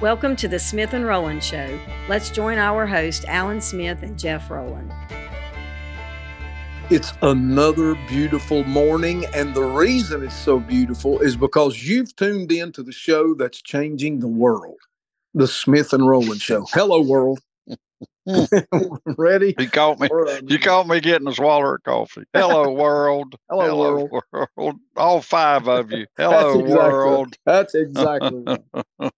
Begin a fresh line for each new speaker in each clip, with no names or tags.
Welcome to the Smith and Rowland Show. Let's join our host, Alan Smith and Jeff Rowland.
It's another beautiful morning, and the reason it's so beautiful is because you've tuned in to the show that's changing the world, the Smith and Rowland Show. Hello, world. Mm. Ready?
You caught me. You caught me getting a swallow of coffee. Hello, world.
Hello,
Hello world. world. All five of you. Hello,
That's exactly-
world.
That's exactly right.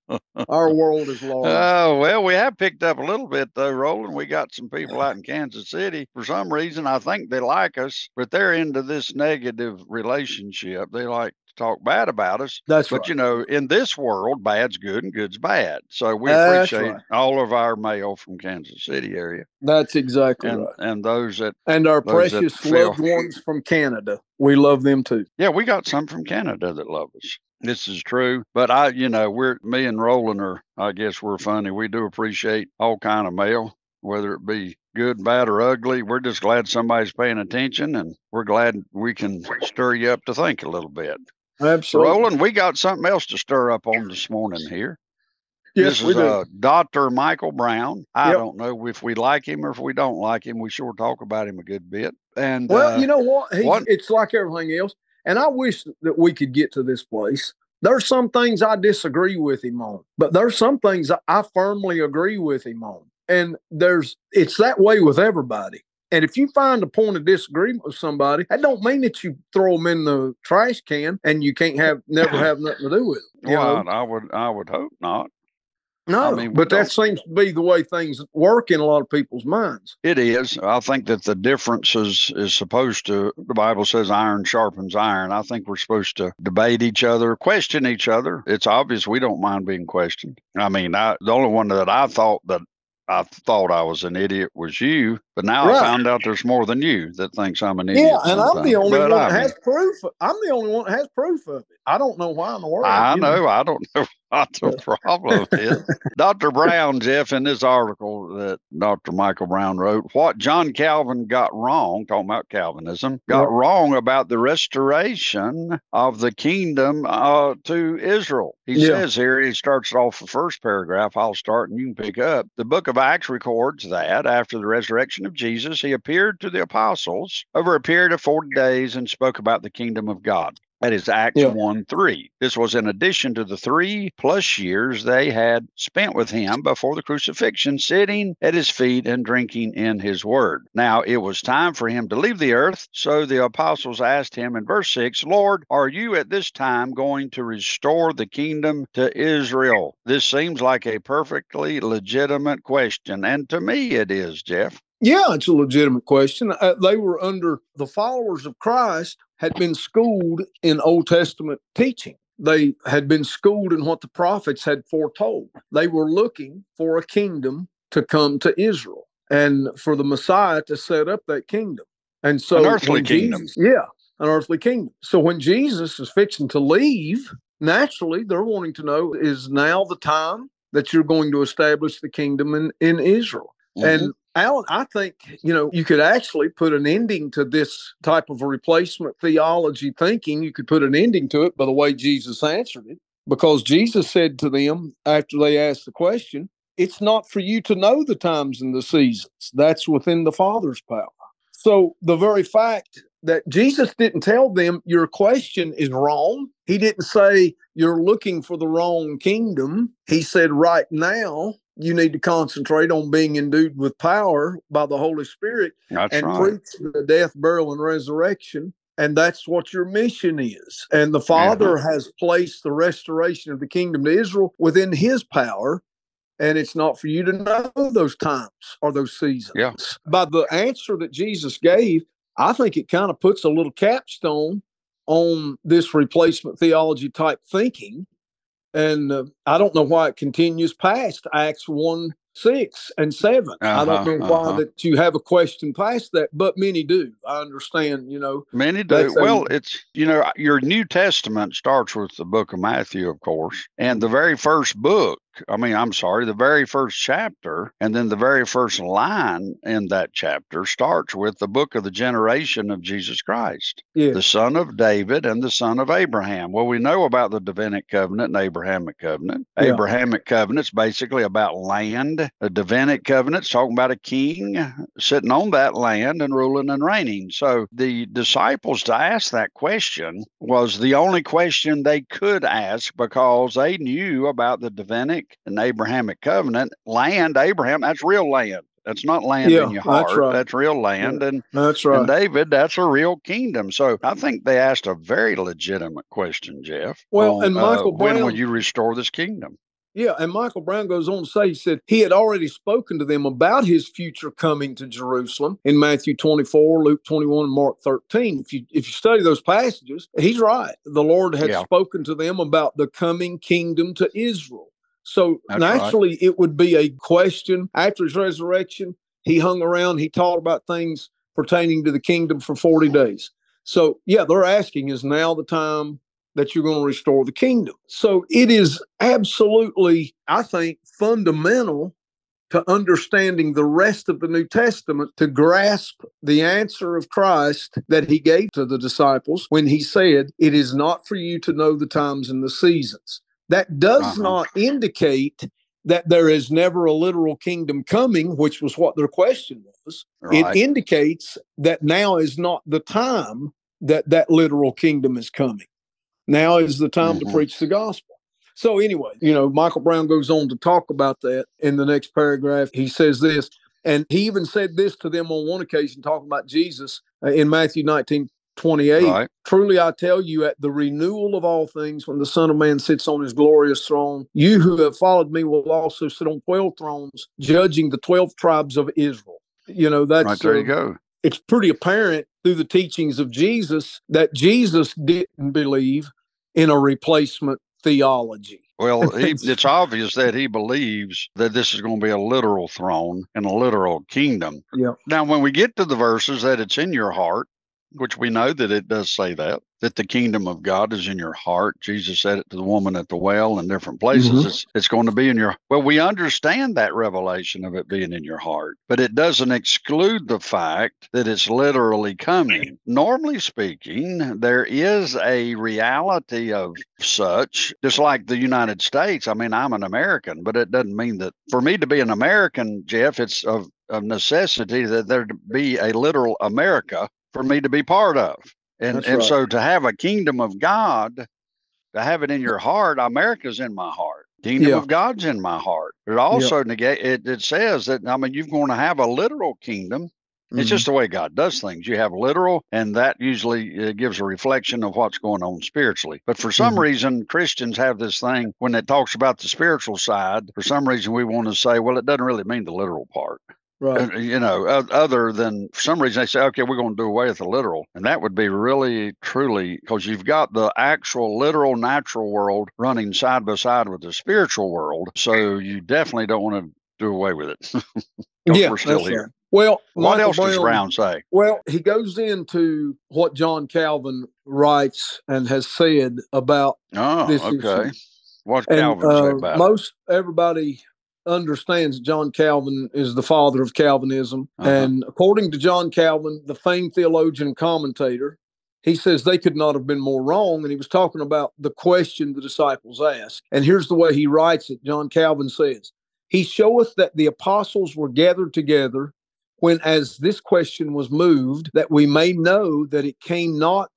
Our world is large.
Oh well, we have picked up a little bit though, Roland. We got some people out in Kansas City. For some reason, I think they like us, but they're into this negative relationship. They like to talk bad about us.
That's
But
right.
you know, in this world, bad's good and good's bad. So we
That's
appreciate
right.
all of our mail from Kansas City area
That's exactly
and
right.
and those that
And our precious
feel-
loved ones from Canada, we love them too.
Yeah, we got some from Canada that love us. This is true. But I, you know, we're me and Roland are I guess we're funny. We do appreciate all kind of mail, whether it be good, bad, or ugly. We're just glad somebody's paying attention and we're glad we can stir you up to think a little bit.
Absolutely.
Roland, we got something else to stir up on this morning here.
yes,
this
we
is uh, Dr. Michael Brown. I
Yep.
don't know if we like him or if we don't like him. We sure talk about him a good bit. And
Well,
uh,
you know what? He's,
what-
It's like everything else. And I wish that we could get to this place. There's some things I disagree with him on, but there's some things I firmly agree with him on. And there's it's that way with everybody. And if you find a point of disagreement with somebody, that don't mean that you throw them in the trash can and you can't have never have nothing to do with them.
Well,
know?
I would I would hope not.
No,
mean,
but that seems to be the way things work in a lot of people's minds.
It is. I think that the difference is is supposed to. The Bible says iron sharpens iron. I think we're supposed to debate each other, question each other. It's obvious we don't mind being questioned. I mean, I, the only one that I thought that I thought I was an idiot was you, but now
Right.
I found out there's more than you that thinks I'm an idiot.
Yeah, and I'm the only
But
one
I
that has proof. I'm the only one that has proof of it. I don't know why in the world.
I
you
know. I don't know what the problem is. Dr. Brown, Jeff, in this article that Dr. Michael Brown wrote, what John Calvin got wrong, talking about Calvinism, got
Yep.
wrong about the restoration of the kingdom uh, to Israel. He
Yeah.
says here, he starts off the first paragraph. I'll start and you can pick up. The book of Acts records that after the resurrection of Jesus, he appeared to the apostles over a period of 40 days and spoke about the kingdom of God. That is Acts
Yeah.
1 3. This was in addition to the three plus years they had spent with him before the crucifixion, sitting at his feet and drinking in his word. Now it was time for him to leave the earth. So the apostles asked him in verse 6 Lord, are you at this time going to restore the kingdom to Israel? This seems like a perfectly legitimate question. And to me, it is, Jeff.
Yeah, it's a legitimate question. Uh, they were under the followers of Christ had been schooled in Old Testament teaching. They had been schooled in what the prophets had foretold. They were looking for a kingdom to come to Israel and for the Messiah to set up that kingdom. And so
An earthly kingdom.
Jesus- yeah, an earthly kingdom. So when Jesus is fixing to leave, naturally they're wanting to know is now the time that you're going to establish the kingdom in, in Israel. And Alan, I think, you know, you could actually put an ending to this type of replacement theology thinking. You could put an ending to it by the way Jesus answered it, because Jesus said to them after they asked the question, It's not for you to know the times and the seasons. That's within the Father's power. So the very fact that Jesus didn't tell them your question is wrong, he didn't say you're looking for the wrong kingdom. He said, right now, you need to concentrate on being endued with power by the Holy Spirit
That's
and
right.
preach the death, burial, and resurrection. And that's what your mission is. And the Father has placed the restoration of the kingdom to Israel within his power. And it's not for you to know those times or those seasons.
Yeah.
By the answer that Jesus gave, I think it kind of puts a little capstone on this replacement theology type thinking. And uh, I don't know why it continues past Acts 1 6 and 7. I don't
Uh-huh,
know why
uh-huh.
that you have a question past that, but many do. I understand, you know.
Many do.
That's a-
well, it's, you know, your New Testament starts with the book of Matthew, of course. And the very first book I mean, I'm sorry, the very first chapter and then the very first line in that chapter starts with the book of the generation of Jesus Christ,
Yeah.
the son of David and the son of Abraham. Well, we know about the Davidic covenant and Abrahamic covenant.
Yeah.
Abrahamic covenant's basically about land. The Davidic covenant's talking about a king sitting on that land and ruling and reigning. So the disciples to ask that question was the only question they could ask because they knew about the Davidic and Abrahamic covenant. Land, Abraham, that's real land. That's not land
Yeah,
in your
that's
heart.
right.
That's real land. And,
That's
and
right.
David, that's a real kingdom. So I think they asked a very legitimate question, Jeff.
Well,
on,
and
uh,
Michael
when will you restore this kingdom?
Yeah, and Michael Brown goes on to say, he said he had already spoken to them about his future coming to Jerusalem in Matthew 24, Luke 21, and Mark 13. If you if you study those passages, he's right. The Lord had
Yeah.
spoken to them about the coming kingdom to Israel. So
That's right.
naturally, it would be a question after his resurrection. He hung around, he taught about things pertaining to the kingdom for 40 days. So, yeah, they're asking, is now the time that you're going to restore the kingdom. So it is absolutely, I think, fundamental to understanding the rest of the New Testament to grasp the answer of Christ that he gave to the disciples when he said, It is not for you to know the times and the seasons. That does
Uh-huh.
not indicate that there is never a literal kingdom coming, which was what their question was.
Right.
It indicates that now is not the time that that literal kingdom is coming. Now is the time
Mhm.
to preach the gospel. So, anyway, you know, Michael Brown goes on to talk about that in the next paragraph. He says this, and he even said this to them on one occasion, talking about Jesus uh, in Matthew 19 28.
right.
Truly, I tell you, at the renewal of all things, when the Son of Man sits on his glorious throne, you who have followed me will also sit on 12 thrones, judging the 12 tribes of Israel. You know, that's
right there
uh,
you go.
it's pretty apparent through the teachings of Jesus that Jesus didn't believe in a replacement theology.
Well, he,
It's-
it's obvious that he believes that this is going to be a literal throne and a literal kingdom.
Yeah.
Now, when we get to the verses that it's in your heart, which we know that it does say that, that the kingdom of God is in your heart. Jesus said it to the woman at the well and different places.
Mhm.
It's, it's going to be in your, well, we understand that revelation of it being in your heart, but it doesn't exclude the fact that it's literally coming. Normally speaking, there is a reality of such, just like the United States. I mean, I'm an American, but it doesn't mean that for me to be an American, Jeff, it's of, of necessity that there be a literal America for me to be part of. And
That's
and
right.
so to have a kingdom of God, to have it in your heart, America's in my heart. Kingdom
Yeah.
of God's in my heart. It also negate it, it says that I mean you're going to have a literal kingdom. It's
Mhm.
just the way God does things. You have literal, and that usually uh, gives a reflection of what's going on spiritually. But for some
Mhm.
reason, Christians have this thing when it talks about the spiritual side. For some reason, we want to say, well, it doesn't really mean the literal part.
Right.
Uh, you know, other than for some reason they say, okay, we're going to do away with the literal. And that would be really, truly, because you've got the actual literal natural world running side by side with the spiritual world. So you definitely don't want to do away with it.
Yeah,
we're still here.
right. Well,
What
Michael
else does
Brown-
Brown say?
Well, he goes into what John Calvin writes and has said about
Oh,
this
okay. What's
And
Calvin say
uh,
about it?
most everybody understands John Calvin is the father of Calvinism.
Uh-huh.
And according to John Calvin, the famed theologian and commentator, he says they could not have been more wrong. And he was talking about the question the disciples asked. And here's the way he writes it John Calvin says, He showeth that the apostles were gathered together when, as this question was moved, that we may know that it came not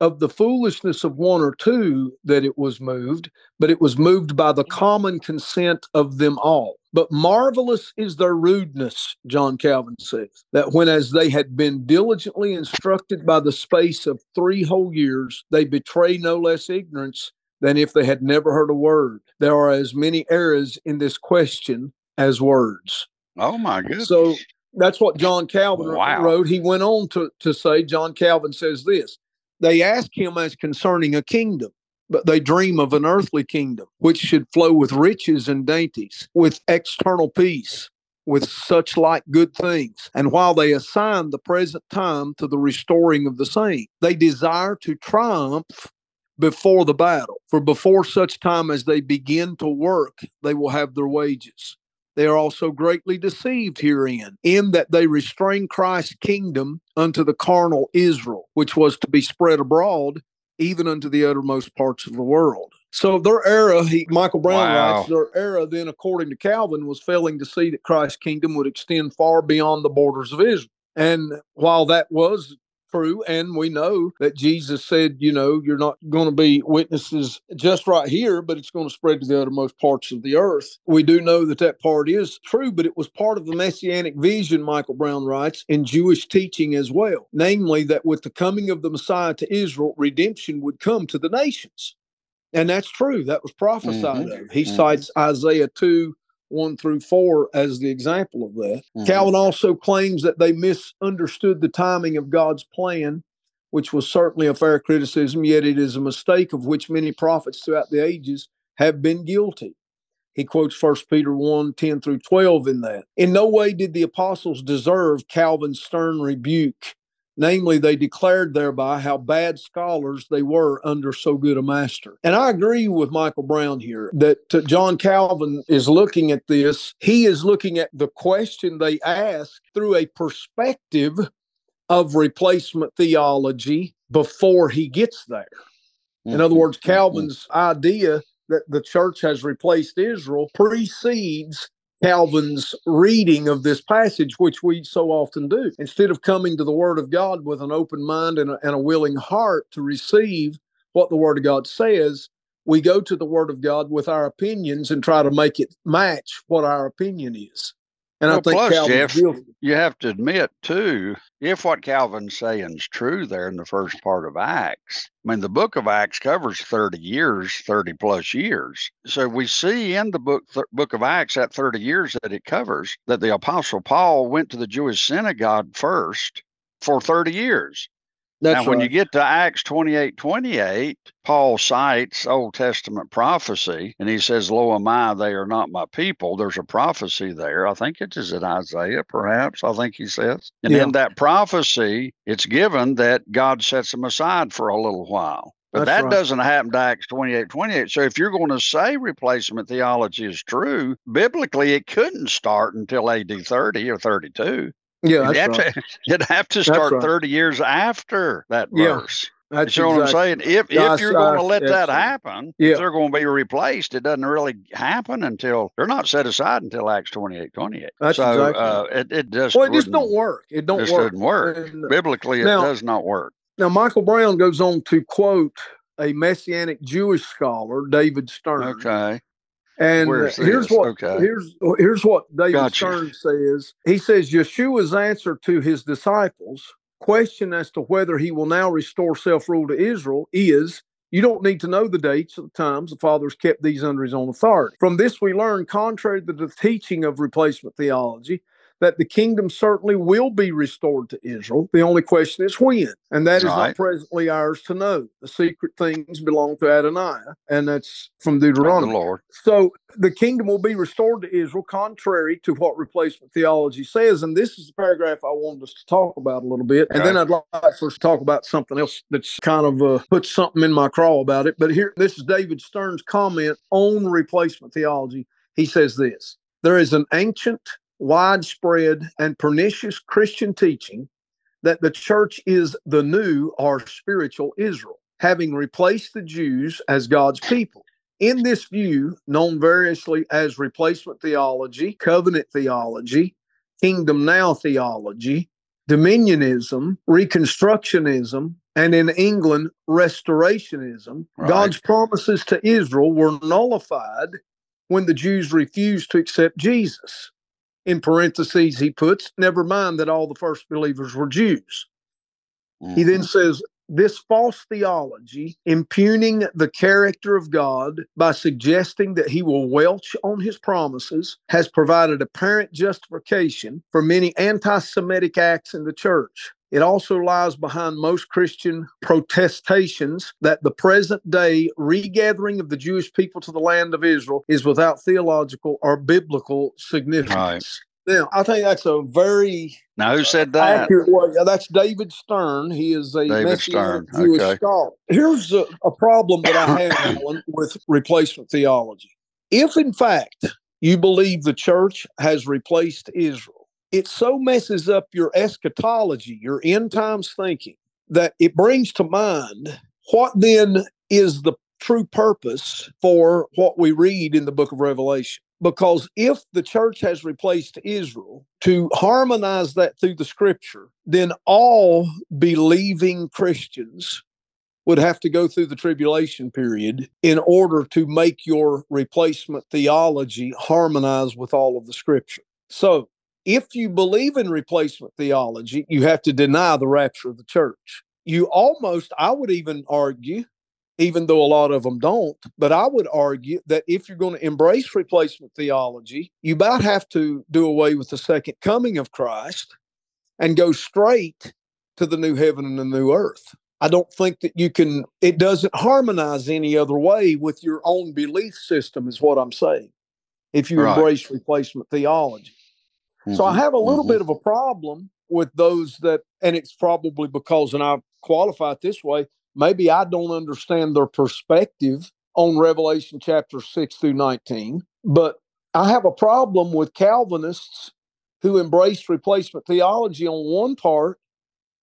of the foolishness of one or two that it was moved, but it was moved by the mm-hmm. common consent of them all. But marvelous is their rudeness, John Calvin says, that when as they had been diligently instructed by the space of three whole years, they betray no less ignorance than if they had never heard a word. There are as many errors in this question as words.
Oh, my goodness.
So that's what John Calvin
Wow.
wrote. He went on to, to say, John Calvin says this they ask him as concerning a kingdom, but they dream of an earthly kingdom, which should flow with riches and dainties, with external peace, with such like good things. And while they assign the present time to the restoring of the saint, they desire to triumph before the battle. For before such time as they begin to work, they will have their wages. They are also greatly deceived herein, in that they restrain Christ's kingdom unto the carnal Israel, which was to be spread abroad, even unto the uttermost parts of the world. So their era, he, Michael Brown
Wow.
writes, their era then, according to Calvin, was failing to see that Christ's kingdom would extend far beyond the borders of Israel. And while that was true, and we know that Jesus said, you know, you're not going to be witnesses just right here, but it's going to spread to the uttermost parts of the earth. We do know that that part is true, but it was part of the messianic vision, Michael Brown writes, in Jewish teaching as well. Namely, that with the coming of the Messiah to Israel, redemption would come to the nations. And that's true. That was prophesied
Mhm.
of. He
Mhm.
cites Isaiah 2 1 through 4 as the example of that.
Mhm.
Calvin also claims that they misunderstood the timing of God's plan, which was certainly a fair criticism, yet it is a mistake of which many prophets throughout the ages have been guilty. He quotes 1 Peter 1 10 through 12 in that. In no way did the apostles deserve Calvin's stern rebuke. Namely, they declared thereby how bad scholars they were under so good a master. And I agree with Michael Brown here that uh, John Calvin is looking at this. He is looking at the question they ask through a perspective of replacement theology before he gets there. In other
Mhm.
words, Calvin's idea that the church has replaced Israel precedes Calvin's reading of this passage, which we so often do. Instead of coming to the Word of God with an open mind and a, and a willing heart to receive what the Word of God says, we go to the Word of God with our opinions and try to make it match what our opinion is. And
Well,
I think
plus,
Calvin's
Jeff,
guilty.
you have to admit too, if what Calvin's saying is true there in the first part of Acts, I mean the book of Acts covers 30 years, 30 plus years. So we see in the book th- book of Acts that 30 years that it covers that the apostle Paul went to the Jewish synagogue first for 30 years.
That's
now, when you get to Acts 28 28, Paul cites Old Testament prophecy and he says, Lo am I, they are not my people. There's a prophecy there. I think it is in Isaiah, perhaps. I think he says. And
Yeah.
in that prophecy, it's given that God sets them aside for a little while. But
That's
that
right.
doesn't happen to Acts 28 28. So if you're going to say replacement theology is true, biblically, it couldn't start until AD 30 or 32.
Yeah,
You'd have,
right.
to, you'd have to start
right.
30 years after that
Yeah,
verse.
That's
you know what I'm saying? If
Yeah,
if you're going to let that happen,
Yeah.
if they're going to be replaced, it doesn't really happen until they're not set aside until Acts 28 28.
That's
so
exactly
uh, it, it just,
Well, it just don't work. It don't
just
work.
doesn't work.
And, uh,
Biblically, it does not work.
now, Michael Brown goes on to quote a messianic Jewish scholar, David Stern.
Okay.
And here's what
Okay.
here's here's what David
Gotcha.
Stern says. He says Yeshua's answer to his disciples' question as to whether he will now restore self-rule to Israel is you don't need to know the dates or the times the Father's kept these under his own authority. From this, we learn, contrary to the teaching of replacement theology, that the kingdom certainly will be restored to Israel. The only question is when. And that is
Right.
not presently ours to know. The secret things belong to Adonai, and that's from
Of the
Deuteronomy.
Lord.
So the kingdom will be restored to Israel, contrary to what replacement theology says. And this is the paragraph I wanted us to talk about a little bit. And then I'd like for us to talk about something else that's kind of uh, put something in my craw about it. But here, this is David Stern's comment on replacement theology. He says this There is an ancient, widespread, and pernicious Christian teaching that the church is the new or spiritual Israel, having replaced the Jews as God's people. In this view, known variously as replacement theology, covenant theology, kingdom now theology, dominionism, reconstructionism, and in England, restorationism,
Right.
God's promises to Israel were nullified when the Jews refused to accept Jesus. In parentheses, he puts, never mind that all the first believers were Jews. He then
Mhm.
says, this false theology, impugning the character of God by suggesting that he will welch on his promises, has provided apparent justification for many anti Semitic acts in the church. It also lies behind most Christian protestations that the present day regathering of the Jewish people to the land of Israel is without theological or biblical significance. Right. Now, I think that's a very
now who uh, said that?
accurate way. Yeah, That's David Stern. He is a
David
Messianic
Stern,
Jewish
okay.
scholar. Here's a, a problem that I have Alan, with replacement theology. If, in fact, you believe the church has replaced Israel, it so messes up your eschatology, your end times thinking, that it brings to mind what then is the true purpose for what we read in the book of Revelation. Because if the church has replaced Israel, to harmonize that through the scripture, then all believing Christians would have to go through the tribulation period in order to make your replacement theology harmonize with all of the scripture. So, if you believe in replacement theology, you have to deny the rapture of the church. You almost, I would even argue, even though a lot of them don't, but I would argue that if you're going to embrace replacement theology, you about have to do away with the second coming of Christ and go straight to the new heaven and the new earth. I don't think that you can, it doesn't harmonize any other way with your own belief system, is what I'm saying, if you
Right.
embrace replacement theology. So I
Mhm,
have a little
mhm.
bit of a problem with those that, and it's probably because, and I qualify it this way, maybe I don't understand their perspective on Revelation chapter 6 through 19, but I have a problem with Calvinists who embrace replacement theology on one part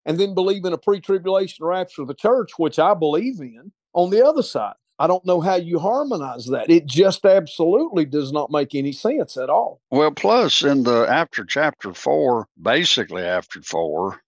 and then believe in a pre tribulation rapture of the church, which I believe in, on the other side. I don't know how you harmonize that. It just absolutely does not make any sense at all.
Well, plus in the after chapter four, basically after four,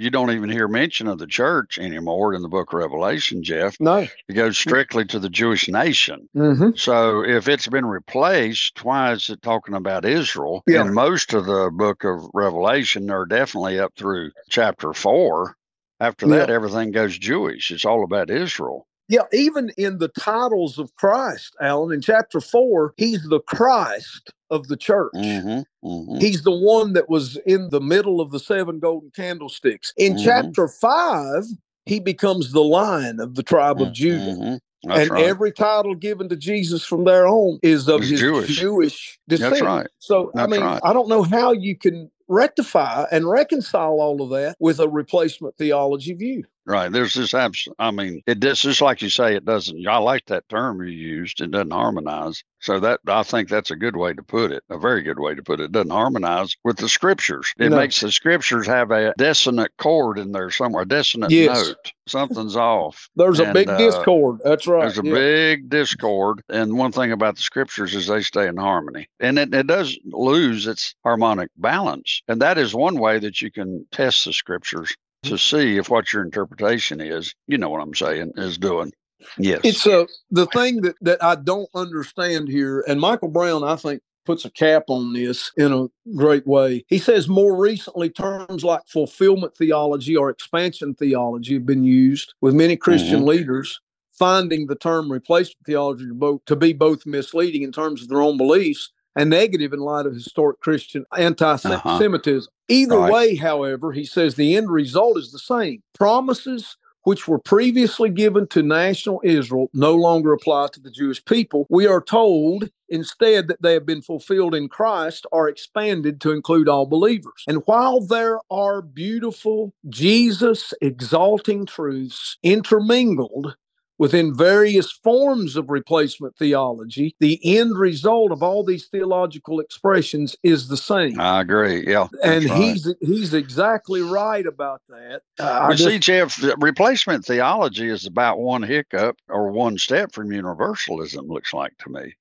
you don't even hear mention of the church anymore in the book of Revelation, Jeff.
No.
It goes strictly to the Jewish nation.
Mm-hmm.
So if it's been replaced, why is it talking about Israel?
Yeah.
In most of the book of Revelation, they're definitely up through chapter four. After that, everything goes Jewish. It's all about Israel.
Yeah, even in the titles of Christ, Alan, in chapter four, he's the Christ of the church.
hmm hmm
He's the one that was in the middle of the seven golden candlesticks. In
Mhm.
chapter five, he becomes the lion of the tribe of Judah.
Mhm. That's
and
right.
every title given to Jesus from there on is of
Is
his
Jewish.
Jewish, descent.
That's right.
So I mean,
right.
I don't know how you can rectify and reconcile all of that with a replacement theology view.
Right. There's this abs. I mean, it does just like you say. It doesn't. I like that term you used. It doesn't harmonize. So that I think that's a good way to put it. A very good way to put it. It doesn't harmonize with the scriptures. It
No.
makes the scriptures have a dissonant chord in there somewhere. A dissonant
Yes.
note. Something's off.
There's a big
uh,
discord. That's right.
There's a
yeah.
big discord. And one thing about the scriptures is they stay in harmony. And it, it does lose its harmonic balance. And that is one way that you can test the scriptures to see if what your interpretation is, you know what I'm saying, is doing. Yes.
It's a the thing that that I don't understand here, and Michael Brown, I think, puts a cap on this in a great way. He says more recently, terms like fulfillment theology or expansion theology have been used with many Christian mm-hmm. leaders. Finding the term replacement theology to be both misleading in terms of their own beliefs and negative in light of historic Christian anti Semitism. Uh-huh. Either
Right.
way, however, he says the end result is the same. Promises which were previously given to national Israel no longer apply to the Jewish people. We are told instead that they have been fulfilled in Christ are expanded to include all believers. And while there are beautiful Jesus exalting truths intermingled within various forms of replacement theology, the end result of all these theological expressions is the same.
I agree. Yeah.
and
right.
he's he's exactly right about that. Uh, I just-
see, Jeff, replacement theology is about one hiccup or one step from universalism, looks like to me.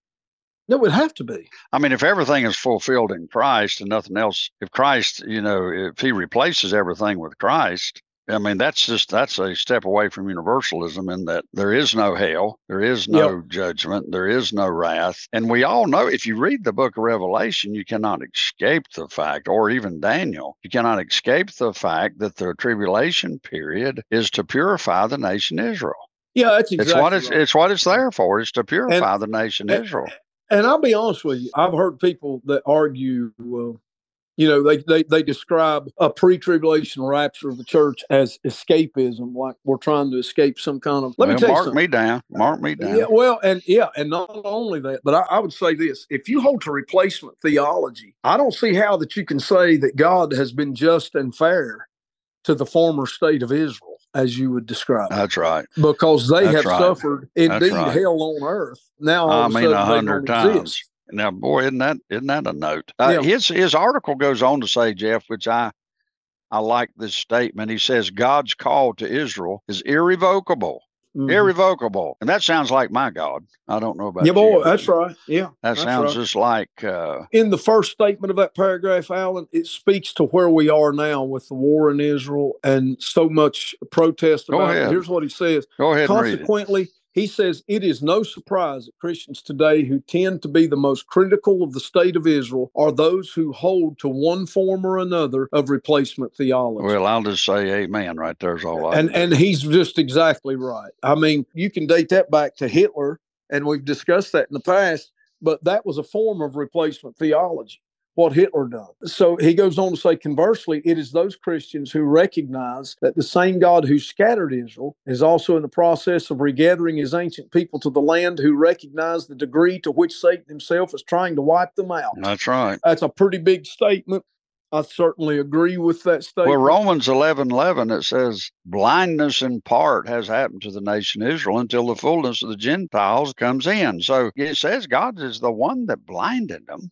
no, it would have to be.
I mean, if everything is fulfilled in Christ and nothing else, if Christ, you know, if he replaces everything with Christ, I mean, that's just that's a step away from universalism in that there is no hell, there is no judgment, there is no wrath. And we all know if you read the book of Revelation, you cannot escape the fact, or even Daniel, you cannot escape the fact that the tribulation period is to purify the nation Israel.
Yeah, that's exactly.
it's what it's
right.
it's what it's there for, is to purify the nation
and-
Israel.
And I'll be honest with you, I've heard people that argue, well, You know, they, they, they describe a pre tribulation rapture of the church as escapism, like we're trying to escape some kind of. Let
well,
me tell you
mark
something.
me down. Mark me down.
Yeah, well, and yeah, and not only that, but I, I would say this: if you hold to replacement theology, I don't see how that you can say that God has been just and fair to the former state of Israel, as you would describe, it.
That's right.
because they
That's
have
right.
suffered indeed
right.
hell on earth. Now,
I mean, a hundred times.
exist.
Now, boy, isn't that isn't that a note? Uh,
Yeah.
His his article goes on to say, Jeff, which I I like this statement. He says God's call to Israel is irrevocable,
Mhm.
irrevocable, and that sounds like my God. I don't know about
Yeah, boy,
you.
that's right. Yeah,
That sounds
right.
just like uh,
in the first statement of that paragraph, Alan, it speaks to where we are now with the war in Israel and so much protest
Go
about it.
ahead.
Here's what he says.
go ahead it.
Consequently, he says it is no surprise that Christians today who tend to be the most critical of the state of Israel are those who hold to one form or another of replacement theology.
Well, I'll just say amen right there's all I
and and he's just exactly right. I mean, you can date that back to Hitler, and we've discussed that in the past. But that was a form of replacement theology. What Hitler done. So he goes on to say, conversely, it is those Christians who recognize that the same God who scattered Israel is also in the process of regathering his ancient people to the land, who recognize the degree to which Satan himself is trying to wipe them out.
That's right.
That's a pretty big statement. I certainly agree with that statement.
Well, Romans 11 11, it says, blindness in part has happened to the nation Israel until the fullness of the Gentiles comes in. So it says God is the one that blinded them.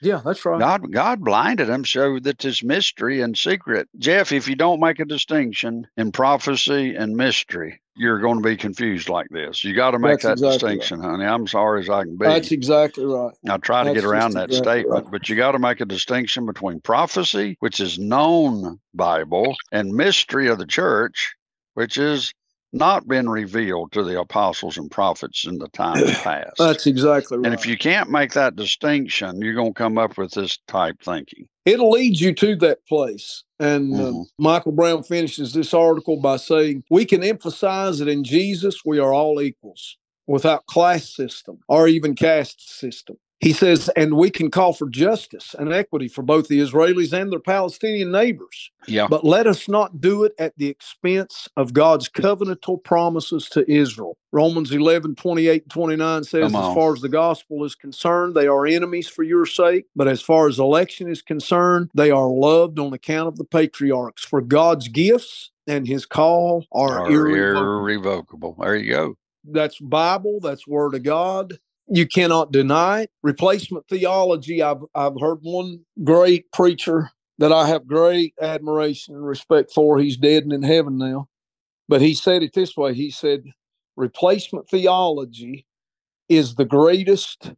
Yeah, that's right.
God, God blinded them so that this mystery and secret. Jeff, if you don't make a distinction in prophecy and mystery, you're going to be confused like this. You got to make
That's
that
exactly right.
distinction, honey. I'm sorry as I can be.
That's exactly right.
I try to
That's
get around that
exactly
statement,
right.
but you got to make a distinction between prophecy, which is known Bible, and mystery of the church, which is not been revealed to the apostles and prophets in the time past.
That's exactly right.
and if you can't make that distinction, you're going to come up with this type thinking.
It'll lead you to that place. And uh,
Mhm.
Michael Brown finishes this article by saying, We can emphasize that in Jesus we are all equals without class system or even caste system. He says, and we can call for justice and equity for both the Israelis and their Palestinian neighbors.
Yeah.
But let us not do it at the expense of God's covenantal promises to Israel. Romans 11, 28 and 29 says, as far as the gospel is concerned, they are enemies for your sake. But as far as election is concerned, they are loved on account of the patriarchs. For God's gifts and his call are,
Are
irrevocable.
irrevocable. There you go.
That's Bible, that's Word of God. You cannot deny it. Replacement theology, I've, I've heard one great preacher that I have great admiration and respect for. He's dead and in heaven now. But he said it this way he said, Replacement theology is the greatest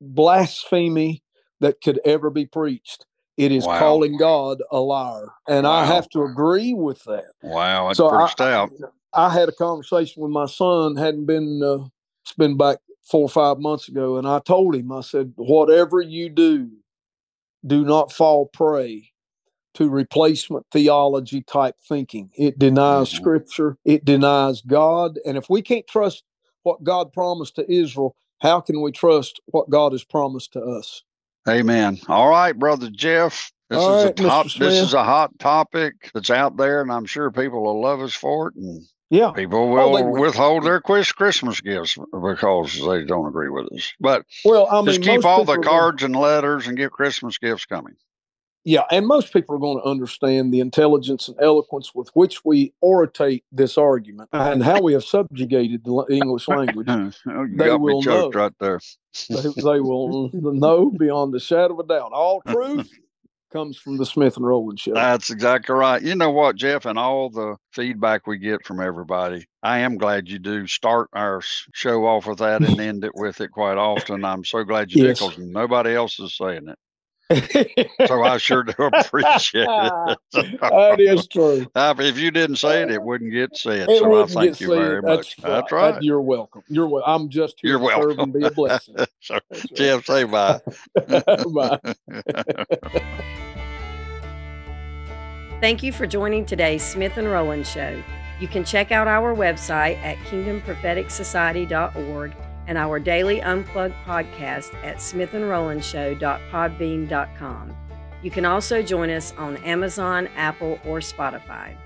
blasphemy that could ever be preached. It is
Wow.
calling God a liar. And I have to agree with that.
Wow. That's
So I-
stout.
I had a conversation with my son, hadn't been, uh, it's been back four or five months ago. And I told him, I said, whatever you do, do not fall prey to replacement theology type thinking. It denies
Mhm.
scripture, it denies God. And if we can't trust what God promised to Israel, how can we trust what God has promised to us?
Amen. All right, brother Jeff. This
All
is
right,
a top. This is a hot topic that's out there, and I'm sure people will love us for it. And
Yeah.
people
Oh,
will
they
withhold their Christmas gifts because they don't agree with us. But
Well, I mean,
just keep all the
are gonna-
cards and letters and get Christmas gifts coming.
Yeah, and most people are going to understand the intelligence and eloquence with which we orate this argument and how we have subjugated the English language.
Oh, you
They
got me
will
choked
know.
right there.
they, they will know beyond the shadow of a doubt. All truth comes from the Smith and Rowland show.
That's exactly right. You know what, Jeff, and all the feedback we get from everybody, I am glad you do start our show off with that and end it with it quite often. I'm so glad you
Yes.
did because nobody else is saying it. So I sure do appreciate it.
that is true.
Uh, if you didn't say it, it wouldn't get said.
It
so I thank you very much. That's
right.
right.
You're welcome. You're I'm just here
You're
to serve and be a blessing.
so,
That's right.
Jeff, say bye.
Bye.
Thank you for joining today's Smith and Rowland Show. You can check out our website at kingdompropheticsociety.org and our daily unplugged podcast at smithandrolandshow.podbean.com. You can also join us on Amazon, Apple, or Spotify.